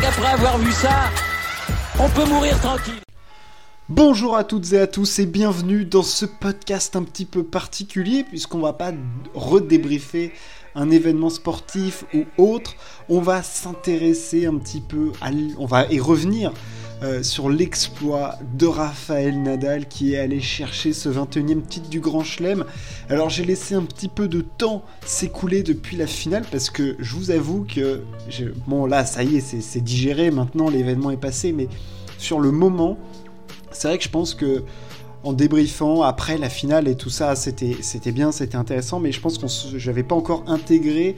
qu'après avoir vu ça, on peut mourir tranquille. Bonjour à toutes et à tous et bienvenue dans ce podcast un petit peu particulier puisqu'on va pas redébriefer un événement sportif ou autre, on va s'intéresser un petit peu à on va y revenir euh, sur l'exploit de Raphaël Nadal qui est allé chercher ce 21e titre du Grand Chelem. Alors j'ai laissé un petit peu de temps s'écouler depuis la finale parce que je vous avoue que bon là ça y est c'est digéré maintenant l'événement est passé mais sur le moment c'est vrai que je pense que en débriefant après la finale et tout ça, c'était bien, c'était intéressant, mais je pense que j'avais pas encore intégré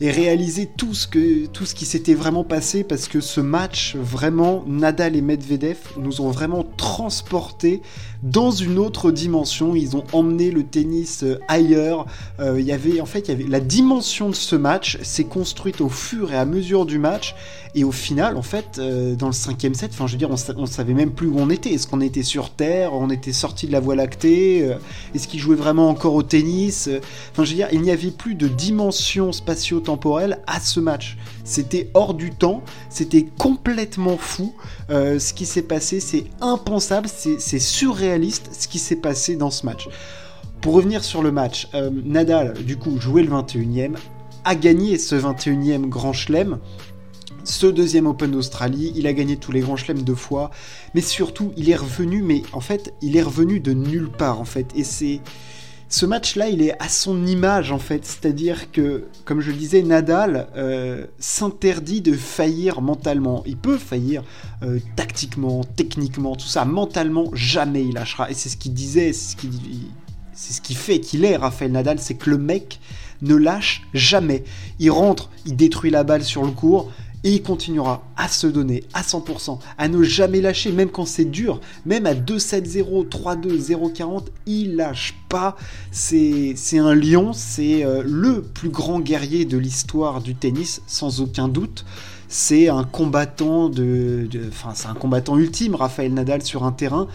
et réalisé tout ce, que, tout ce qui s'était vraiment passé parce que ce match, vraiment, Nadal et Medvedev nous ont vraiment transportés dans une autre dimension. Ils ont emmené le tennis euh, ailleurs. Euh, il y avait, en fait, la dimension de ce match s'est construite au fur et à mesure du match. Et au final, en fait, euh, dans le cinquième set, enfin, je veux dire, on, savait même plus où on était. Est-ce qu'on était sur Terre? On était sorti de la Voie lactée? Est-ce qu'ils jouaient vraiment encore au tennis? Enfin, je veux dire, il n'y avait plus de dimension à ce match. C'était hors du temps, c'était complètement fou. ce qui s'est passé, c'est impensable, c'est surréaliste ce qui s'est passé dans ce match. Pour revenir sur le match, euh, Nadal, du coup, jouait le 21e, a gagné ce 21e Grand Chelem, ce deuxième Open d'Australie, il a gagné tous les Grands Chelems deux fois, mais surtout, il est revenu, mais en fait, il est revenu de nulle part, en fait, et c'est ce match-là, il est à son image en fait, c'est-à-dire que, comme je le disais, Nadal euh, s'interdit de faillir mentalement. Il peut faillir euh, tactiquement, techniquement, tout ça. Mentalement, jamais il lâchera. Et c'est ce qu'il disait, c'est ce qui, c'est ce qui fait qu'il est Raphaël Nadal, c'est que le mec ne lâche jamais. Il rentre, il détruit la balle sur le court, et il continuera à se donner à 100%, à ne jamais lâcher, même quand c'est dur, même à 2-7-0, 3-2, 0-40, il lâche pas. C'est un lion, c'est euh, le plus grand guerrier de l'histoire du tennis, sans aucun doute. C'est un combattant c'est un combattant ultime, Raphaël Nadal sur un terrain.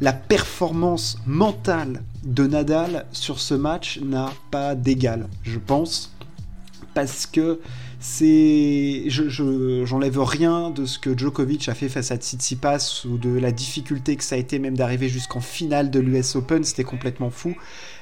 La performance mentale de Nadal sur ce match n'a pas d'égal, je pense, parce que c'est, je, j'enlève rien de ce que Djokovic a fait face à Tsitsipas ou de la difficulté que ça a été même d'arriver jusqu'en finale de l'US Open, c'était complètement fou.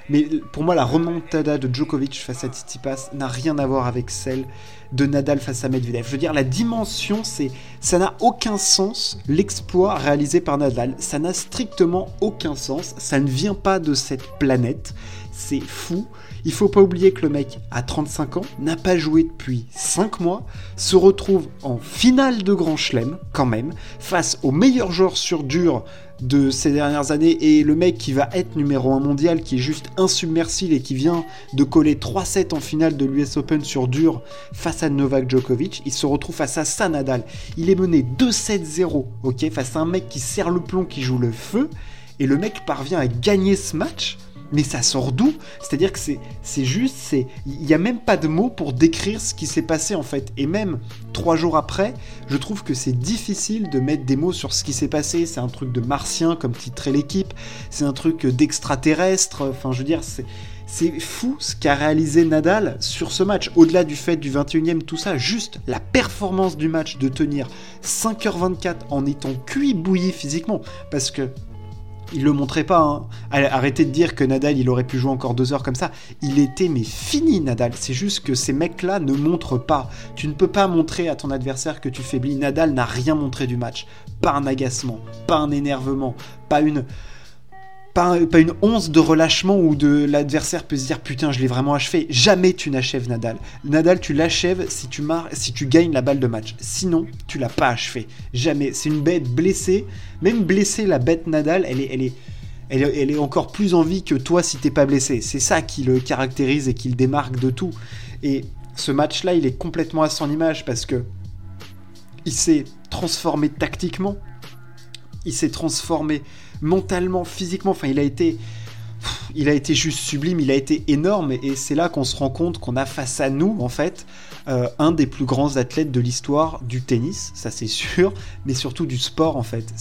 Mais pour moi, la remontada de Djokovic face à Tsitsipas n'a rien à voir avec celle de Nadal face à Medvedev. Je veux dire, la dimension, c'est, ça n'a aucun sens. L'exploit réalisé par Nadal, ça n'a strictement aucun sens. Ça ne vient pas de cette planète. C'est fou. Il faut pas oublier que le mec a 35 ans, n'a pas joué depuis 5 mois, se retrouve en finale de Grand Chelem, quand même, face au meilleur joueur sur dur de ces dernières années et le mec qui va être numéro 1 mondial qui est juste insubmersible et qui vient de coller 3-7 en finale de l'US Open sur dur face à Novak Djokovic, il se retrouve face à ça Nadal. Il est mené 2-7-0, OK, face à un mec qui serre le plomb, qui joue le feu et le mec parvient à gagner ce match mais ça sort d'où? C'est-à-dire que c'est juste, il n'y a même pas de mots pour décrire ce qui s'est passé en fait. Et même trois jours après, je trouve que c'est difficile de mettre des mots sur ce qui s'est passé. C'est un truc de martien comme titrait l'équipe, c'est un truc d'extraterrestre. Enfin, je veux dire, c'est c'est fou ce qu'a réalisé Nadal sur ce match. Au-delà du fait du 21e, tout ça, juste la performance du match de tenir 5h24 en étant cuit bouilli physiquement. Parce que il le montrait pas. Hein. Arrêtez de dire que Nadal, il aurait pu jouer encore deux heures comme ça. Il était mais fini, Nadal. C'est juste que ces mecs-là ne montrent pas. Tu ne peux pas montrer à ton adversaire que tu faiblis. Nadal n'a rien montré du match. Pas un agacement, pas un énervement, pas une pas, une once de relâchement où de l'adversaire peut se dire putain je l'ai vraiment achevé. Jamais tu n'achèves Nadal. Nadal tu l'achèves si tu si tu gagnes la balle de match. Sinon tu l'as pas achevé. Jamais. C'est une bête blessée. Même blessée la bête Nadal elle est elle est elle est, encore plus en vie que toi si t'es pas blessé. C'est ça qui le caractérise et qui le démarque de tout. Et ce match-là, il est complètement à son image parce que il s'est transformé tactiquement, il s'est transformé mentalement, physiquement. Enfin, il a été, il juste sublime, il a été énorme. Et c'est là qu'on se rend compte qu'on a face à nous, en fait, euh, un des plus grands athlètes de l'histoire du tennis, ça c'est sûr, mais surtout du sport, en fait.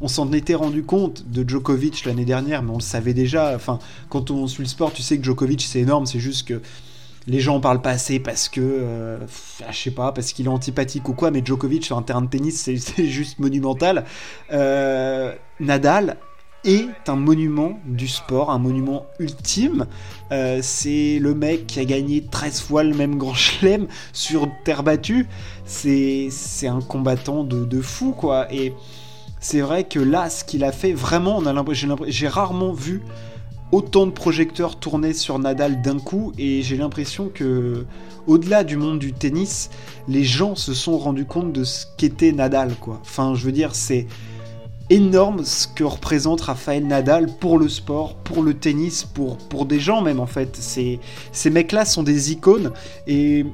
On s'en était rendu compte de Djokovic l'année dernière, mais on le savait déjà. Enfin, quand on suit le sport, tu sais que Djokovic c'est énorme, c'est juste que les gens en parlent pas assez parce que, euh, je sais pas, parce qu'il est antipathique ou quoi, mais Djokovic sur un terrain de tennis, c'est juste monumental. Euh, Nadal est un monument du sport, un monument ultime. Euh, c'est le mec qui a gagné 13 fois le même grand chelem sur terre battue. C'est un combattant de, de fou, quoi. Et c'est vrai que là, ce qu'il a fait, vraiment, j'ai rarement vu autant de projecteurs tourner sur Nadal d'un coup et j'ai l'impression que au-delà du monde du tennis, les gens se sont rendus compte de ce qu'était Nadal. Enfin, je veux dire, c'est énorme ce que représente Rafael Nadal pour le sport, pour le tennis, pour, pour des gens même en fait. Ces, ces mecs-là sont des icônes et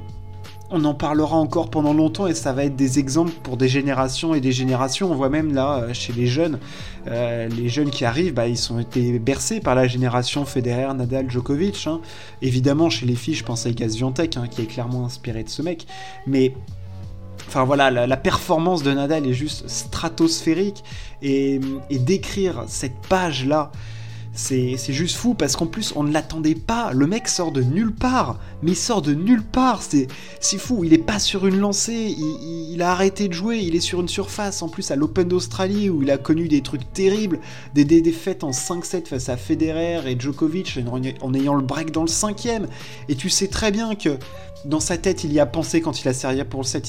on en parlera encore pendant longtemps et ça va être des exemples pour des générations et des générations. On voit même là, euh, chez les jeunes, euh, les jeunes qui arrivent, bah, ils ont été bercés par la génération Federer, Nadal, Djokovic. Hein. Évidemment, chez les filles, je pense à Igaz hein, qui est clairement inspiré de ce mec. Mais Enfin voilà, la, performance de Nadal est juste stratosphérique et décrire cette page-là c'est juste fou parce qu'en plus on ne l'attendait pas. Le mec sort de nulle part, mais il sort de nulle part. C'est fou. Il est pas sur une lancée. Il, a arrêté de jouer. Il est sur une surface. En plus à l'Open d'Australie où il a connu des trucs terribles, des, défaites en 5-7 face à Federer et Djokovic en, ayant le break dans le cinquième. Et tu sais très bien que dans sa tête, il y a pensé quand il a servi pour le set,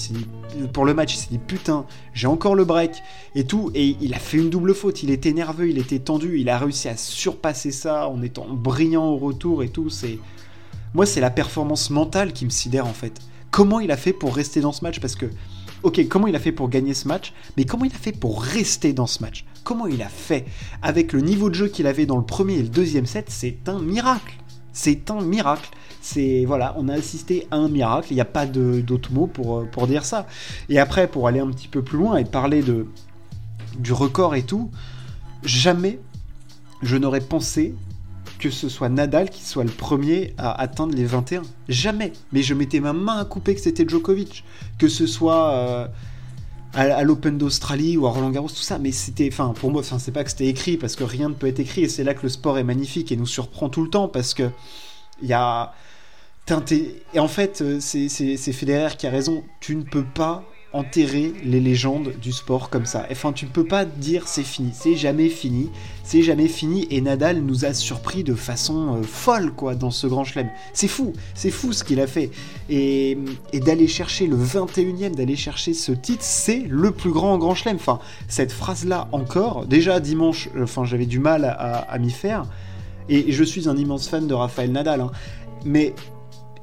pour le match, il s'est dit putain, j'ai encore le break et tout, et il a fait une double faute. Il était nerveux, il était tendu, il a réussi à surpasser ça en étant brillant au retour et tout. C'est moi, c'est la performance mentale qui me sidère en fait. Comment il a fait pour rester dans ce match? Parce que, ok, comment il a fait pour gagner ce match, mais comment il a fait pour rester dans ce match? Comment il a fait? Avec le niveau de jeu qu'il avait dans le premier et le deuxième set C'est un miracle. C'est un miracle. C'est voilà, on a assisté à un miracle. Il n'y a pas d'autres mots pour, euh, pour dire ça. Et après, pour aller un petit peu plus loin et parler de du record et tout, jamais je n'aurais pensé que ce soit Nadal qui soit le premier à atteindre les 21. Jamais. Mais je mettais ma main à couper que c'était Djokovic. Que ce soit euh, à, l'Open d'Australie ou à Roland Garros, tout ça. Mais c'était, enfin, pour moi, enfin, c'est pas que c'était écrit parce que rien ne peut être écrit. Et c'est là que le sport est magnifique et nous surprend tout le temps parce que il y a et en fait, euh, c'est Federer qui a raison. Tu ne peux pas enterrer les légendes du sport comme ça. Enfin, tu ne peux pas dire c'est fini. C'est jamais fini. C'est jamais fini. Et Nadal nous a surpris de façon euh, folle, quoi, dans ce grand chelem. C'est fou. C'est fou ce qu'il a fait. Et, d'aller chercher le 21ème, d'aller chercher ce titre, c'est le plus grand grand chelem. Enfin, cette phrase-là encore, déjà dimanche, enfin, j'avais du mal à, m'y faire. Et je suis un immense fan de Rafael Nadal. Hein. Mais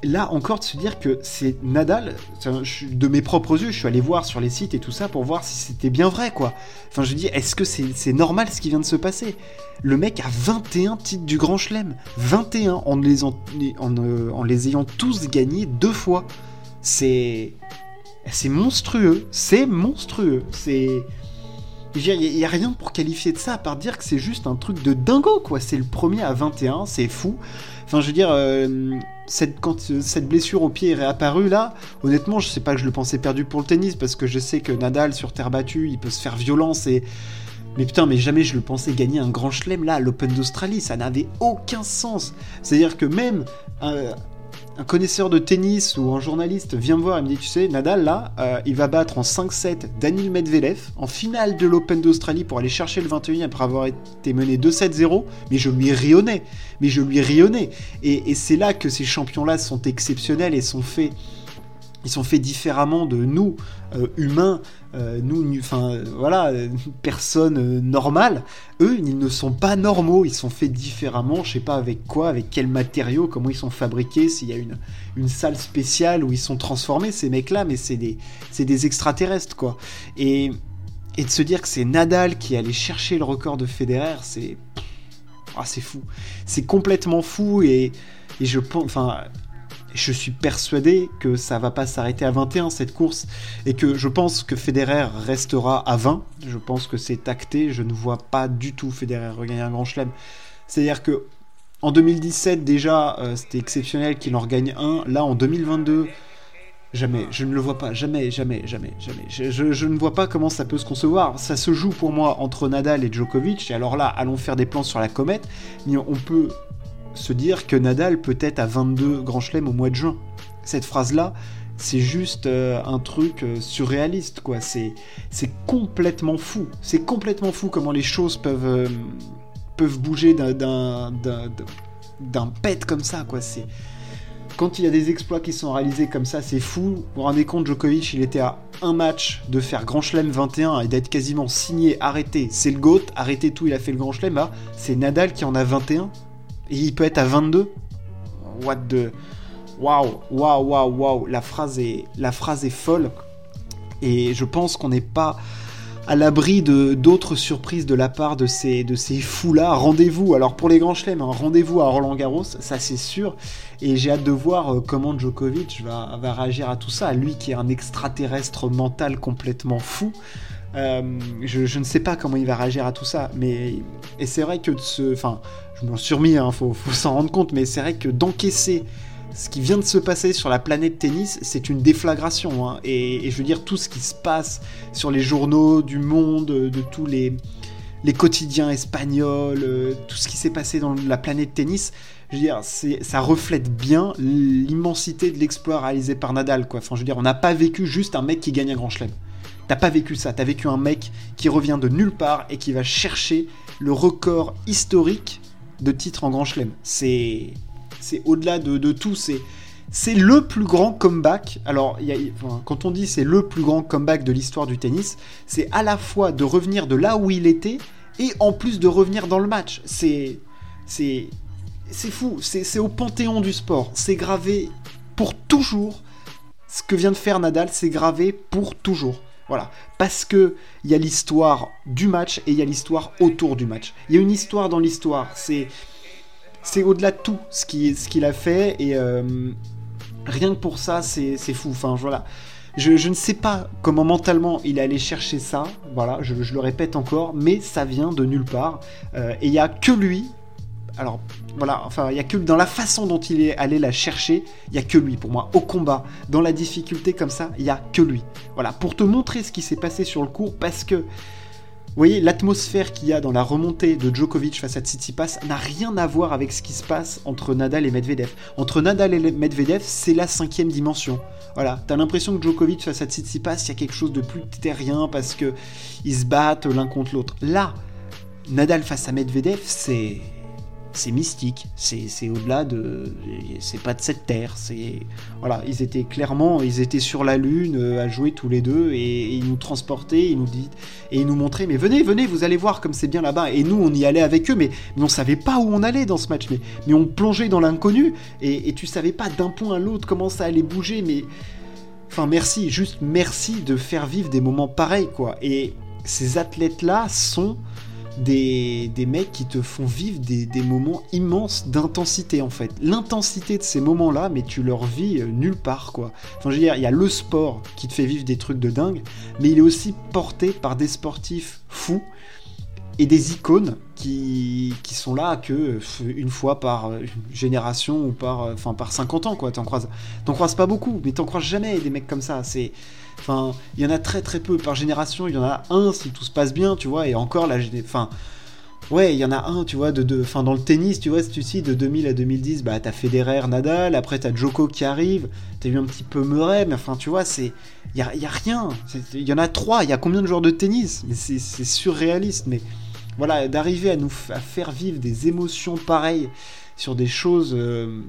là encore de se dire que c'est Nadal, de mes propres yeux, je suis allé voir sur les sites et tout ça pour voir si c'était bien vrai, quoi. Enfin, je dis, est-ce que c'est normal ce qui vient de se passer? Le mec a 21 titres du Grand Chelem. 21 en les, euh, en, les ayant tous gagnés deux fois. C'est. Monstrueux. C'est monstrueux. C'est. Il n'y a, rien pour qualifier de ça à part dire que c'est juste un truc de dingo, quoi. C'est le premier à 21, c'est fou. Enfin, je veux dire, euh, cette, quand euh, cette blessure au pied est réapparue là, honnêtement, je sais pas que je le pensais perdu pour le tennis parce que je sais que Nadal sur terre battue, il peut se faire violence et. Mais putain, mais jamais je le pensais gagner un grand chelem là, l'Open d'Australie, ça n'avait aucun sens. C'est-à-dire que même euh, un connaisseur de tennis ou un journaliste vient me voir et me dit Tu sais, Nadal, là, euh, il va battre en 5-7 Daniel Medvedev en finale de l'Open d'Australie pour aller chercher le 21 après avoir été mené 2-7-0. Mais je lui rionnais. Mais je lui rionnais. Et, et c'est là que ces champions-là sont exceptionnels et sont faits ils sont faits différemment de nous, euh, humains, euh, nous, enfin voilà, personnes euh, normales. Eux, ils ne sont pas normaux, ils sont faits différemment, je sais pas avec quoi, avec quels matériaux, comment ils sont fabriqués, s'il y a une, une salle spéciale où ils sont transformés, ces mecs-là, mais c'est des, des extraterrestres, quoi. Et, et de se dire que c'est Nadal qui allait chercher le record de Federer, c'est. Ah, c'est fou. C'est complètement fou et, et je pense. Enfin je suis persuadé que ça va pas s'arrêter à 21 cette course et que je pense que Federer restera à 20. Je pense que c'est acté. Je ne vois pas du tout Federer regagner un grand chelem. C'est-à-dire que en 2017 déjà euh, c'était exceptionnel qu'il en regagne un. Là en 2022 jamais. Je ne le vois pas. Jamais, jamais, jamais, jamais. Je, ne vois pas comment ça peut se concevoir. Ça se joue pour moi entre Nadal et Djokovic. Et alors là allons faire des plans sur la comète. Mais on peut se dire que Nadal peut être à 22 grands chelems au mois de juin. Cette phrase-là, c'est juste euh, un truc euh, surréaliste, quoi. C'est, complètement fou. C'est complètement fou comment les choses peuvent, euh, peuvent bouger d'un, pet comme ça, quoi. C'est... Quand il y a des exploits qui sont réalisés comme ça, c'est fou. Vous vous rendez compte, Djokovic, il était à un match de faire Grand Chelem 21 et d'être quasiment signé, arrêté. C'est le GOAT, arrêté tout, il a fait le Grand Chelem. Là, c'est Nadal qui en a 21 et il peut être à 22. What the... Waouh, waouh, waouh, waouh. La phrase est, folle. Et je pense qu'on n'est pas à l'abri d'autres surprises de la part de ces, de ces fous-là. Rendez-vous, alors pour les grands chelems, hein, rendez-vous à Roland Garros, ça c'est sûr. Et j'ai hâte de voir euh, comment Djokovic va, va réagir à tout ça. Lui qui est un extraterrestre mental complètement fou. Euh, je, ne sais pas comment il va réagir à tout ça, mais et c'est vrai que de ce, enfin, je m'en suis remis, hein, faut, s'en rendre compte, mais c'est vrai que d'encaisser ce qui vient de se passer sur la planète tennis, c'est une déflagration. Hein. Et, je veux dire, tout ce qui se passe sur les journaux du monde, de tous les, les quotidiens espagnols, euh, tout ce qui s'est passé dans la planète tennis, je veux dire, ça reflète bien l'immensité de l'exploit réalisé par Nadal. Enfin, je veux dire, on n'a pas vécu juste un mec qui gagne un grand chelem. T'as pas vécu ça, t'as vécu un mec qui revient de nulle part et qui va chercher le record historique de titres en grand chelem. C'est c'est au-delà de, de, tout, c'est c'est le plus grand comeback. Alors, quand on dit c'est le plus grand comeback de l'histoire du tennis, c'est à la fois de revenir de là où il était et en plus de revenir dans le match. C'est c'est c'est fou. C'est au panthéon du sport. C'est gravé pour toujours. Ce que vient de faire Nadal, c'est gravé pour toujours. Voilà. Parce que il y a l'histoire du match et il y a l'histoire autour du match. Il y a une histoire dans l'histoire. C'est c'est au-delà de tout ce qu'il a fait et euh, rien que pour ça c'est fou. Enfin voilà. Je, ne sais pas comment mentalement il est allé chercher ça, voilà, je, je le répète encore, mais ça vient de nulle part. Euh, et il n'y a que lui, alors voilà, enfin il n'y a que dans la façon dont il est allé la chercher, il n'y a que lui pour moi. Au combat, dans la difficulté comme ça, il n'y a que lui. Voilà, pour te montrer ce qui s'est passé sur le cours, parce que vous voyez, l'atmosphère qu'il y a dans la remontée de Djokovic face à Tsitsipas n'a rien à voir avec ce qui se passe entre Nadal et Medvedev. Entre Nadal et Medvedev, c'est la cinquième dimension. Voilà, t'as l'impression que Djokovic face à Tsitsipas, il y a quelque chose de plus terrien parce que ils se battent l'un contre l'autre. Là, Nadal face à Medvedev, c'est c'est mystique, c'est au-delà de, c'est pas de cette terre, c'est voilà, ils étaient clairement, ils étaient sur la lune euh, à jouer tous les deux et, ils nous transportaient, ils nous dit et ils nous montraient, mais venez, venez, vous allez voir comme c'est bien là-bas. Et nous, on y allait avec eux, mais, mais, on savait pas où on allait dans ce match, mais, mais on plongeait dans l'inconnu et, et tu savais pas d'un point à l'autre comment ça allait bouger, mais enfin merci, juste merci de faire vivre des moments pareils quoi. Et ces athlètes là sont des, des, mecs qui te font vivre des, des moments immenses d'intensité en fait. L'intensité de ces moments-là, mais tu leur vis euh, nulle part quoi. Enfin je veux dire, il y a le sport qui te fait vivre des trucs de dingue, mais il est aussi porté par des sportifs fous et des icônes qui, qui sont là que une fois par génération ou par, enfin, par 50 ans quoi. T'en croises, t'en croises pas beaucoup, mais t'en croises jamais des mecs comme ça. C'est Enfin, il y en a très très peu par génération. Il y en a un si tout se passe bien, tu vois. Et encore là, enfin, ouais, il y en a un, tu vois, de, de, dans le tennis, tu vois, si tu sais, de 2000 à 2010, bah, t'as Federer, Nadal. Après, t'as Joko qui arrive. T'as eu un petit peu Murray, mais enfin, tu vois, c'est, y a, y a, rien. Il y en a trois. Il y a combien de joueurs de tennis? C'est surréaliste. Mais voilà, d'arriver à nous à faire vivre des émotions pareilles sur des choses. Euh,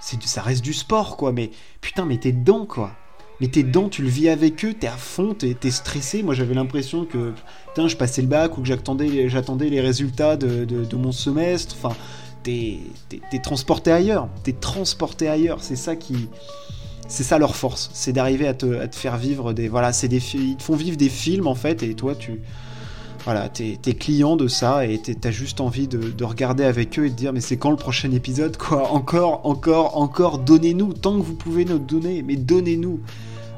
ça reste du sport, quoi. Mais putain, mais t'es dedans, quoi mais t'es dedans, tu le vis avec eux, t'es à fond, t'es es stressé. Moi j'avais l'impression que je passais le bac ou que j'attendais j'attendais les résultats de, mon semestre. Enfin, t'es transporté ailleurs, t'es transporté ailleurs. C'est ça qui. C'est ça leur force, c'est d'arriver à te, à te, faire vivre des. Voilà, c'est des. Ils te font vivre des films en fait, et toi tu. Voilà, t'es es client de ça et t'as juste envie de, de, regarder avec eux et de dire mais c'est quand le prochain épisode quoi? Encore, encore, encore, donnez-nous tant que vous pouvez nous donner, mais donnez-nous.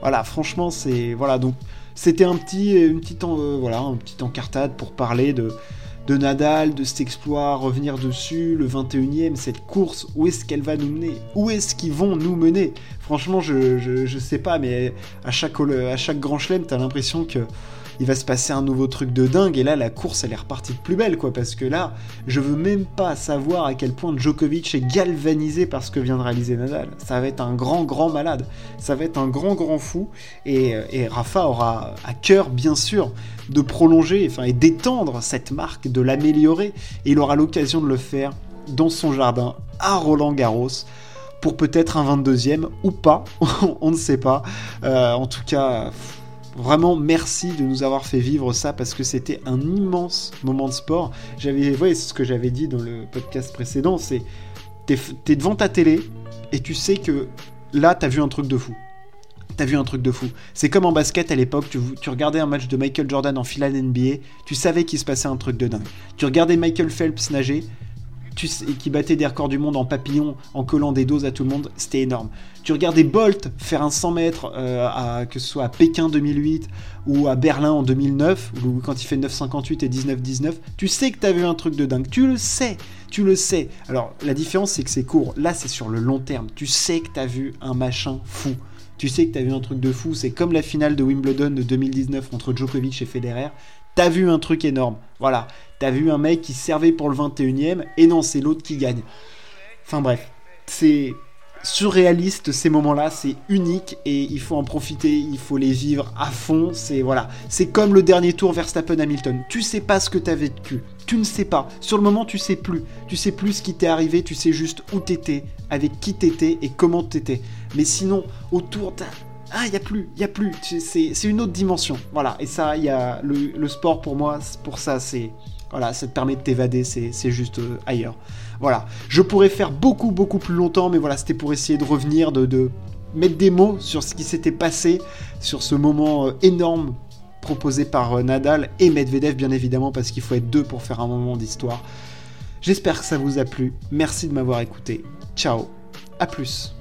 Voilà, franchement, c'est voilà donc c'était un petit une petite euh, voilà un petit encartade pour parler de de Nadal, de cet exploit, revenir dessus, le 21e, cette course, où est-ce qu'elle va nous mener? Où est-ce qu'ils vont nous mener? Franchement, je, je, je, sais pas, mais à chaque, à chaque grand chelem, t'as l'impression que il va se passer un nouveau truc de dingue, et là, la course, elle est repartie de plus belle, quoi, parce que là, je veux même pas savoir à quel point Djokovic est galvanisé par ce que vient de réaliser Nadal. Ça va être un grand, grand malade. Ça va être un grand, grand fou, et, et Rafa aura à cœur, bien sûr, de prolonger, enfin, et d'étendre cette marque, de l'améliorer, et il aura l'occasion de le faire dans son jardin à Roland Garros pour peut-être un 22e ou pas, on ne sait pas. Euh, en tout cas, vraiment merci de nous avoir fait vivre ça parce que c'était un immense moment de sport. J'avais, c'est ce que j'avais dit dans le podcast précédent, c'est t'es, es devant ta télé et tu sais que là t'as vu un truc de fou. T'as vu un truc de fou. C'est comme en basket à l'époque, tu, tu, regardais un match de Michael Jordan en finale NBA, tu savais qu'il se passait un truc de dingue. Tu regardais Michael Phelps nager, tu qui battait des records du monde en papillon, en collant des doses à tout le monde, c'était énorme. Tu regardais Bolt faire un 100 mètres, euh, à, que ce soit à Pékin 2008 ou à Berlin en 2009, ou quand il fait 9,58 et 19,19, tu sais que t'as vu un truc de dingue. Tu le sais, tu le sais. Alors la différence c'est que c'est court. Là c'est sur le long terme. Tu sais que t'as vu un machin fou. Tu sais que t'as vu un truc de fou. C'est comme la finale de Wimbledon de 2019 entre Djokovic et Federer. T'as vu un truc énorme. Voilà. T'as vu un mec qui servait pour le 21ème et non, c'est l'autre qui gagne. Enfin bref, c'est surréaliste ces moments-là, c'est unique et il faut en profiter, il faut les vivre à fond. C'est voilà, c'est comme le dernier tour Verstappen-Hamilton. Tu sais pas ce que t'as vécu, tu ne sais pas. Sur le moment, tu sais plus, tu sais plus ce qui t'est arrivé, tu sais juste où t'étais, avec qui t'étais et comment t'étais. Mais sinon, autour, ah, il y a plus, il y a plus. C'est une autre dimension. Voilà. Et ça, y a le sport pour moi, pour ça, c'est voilà, ça te permet de t'évader, c'est juste euh, ailleurs. Voilà, je pourrais faire beaucoup beaucoup plus longtemps, mais voilà, c'était pour essayer de revenir, de, mettre des mots sur ce qui s'était passé, sur ce moment euh, énorme proposé par euh, Nadal et Medvedev bien évidemment, parce qu'il faut être deux pour faire un moment d'histoire. J'espère que ça vous a plu, merci de m'avoir écouté, ciao, à plus.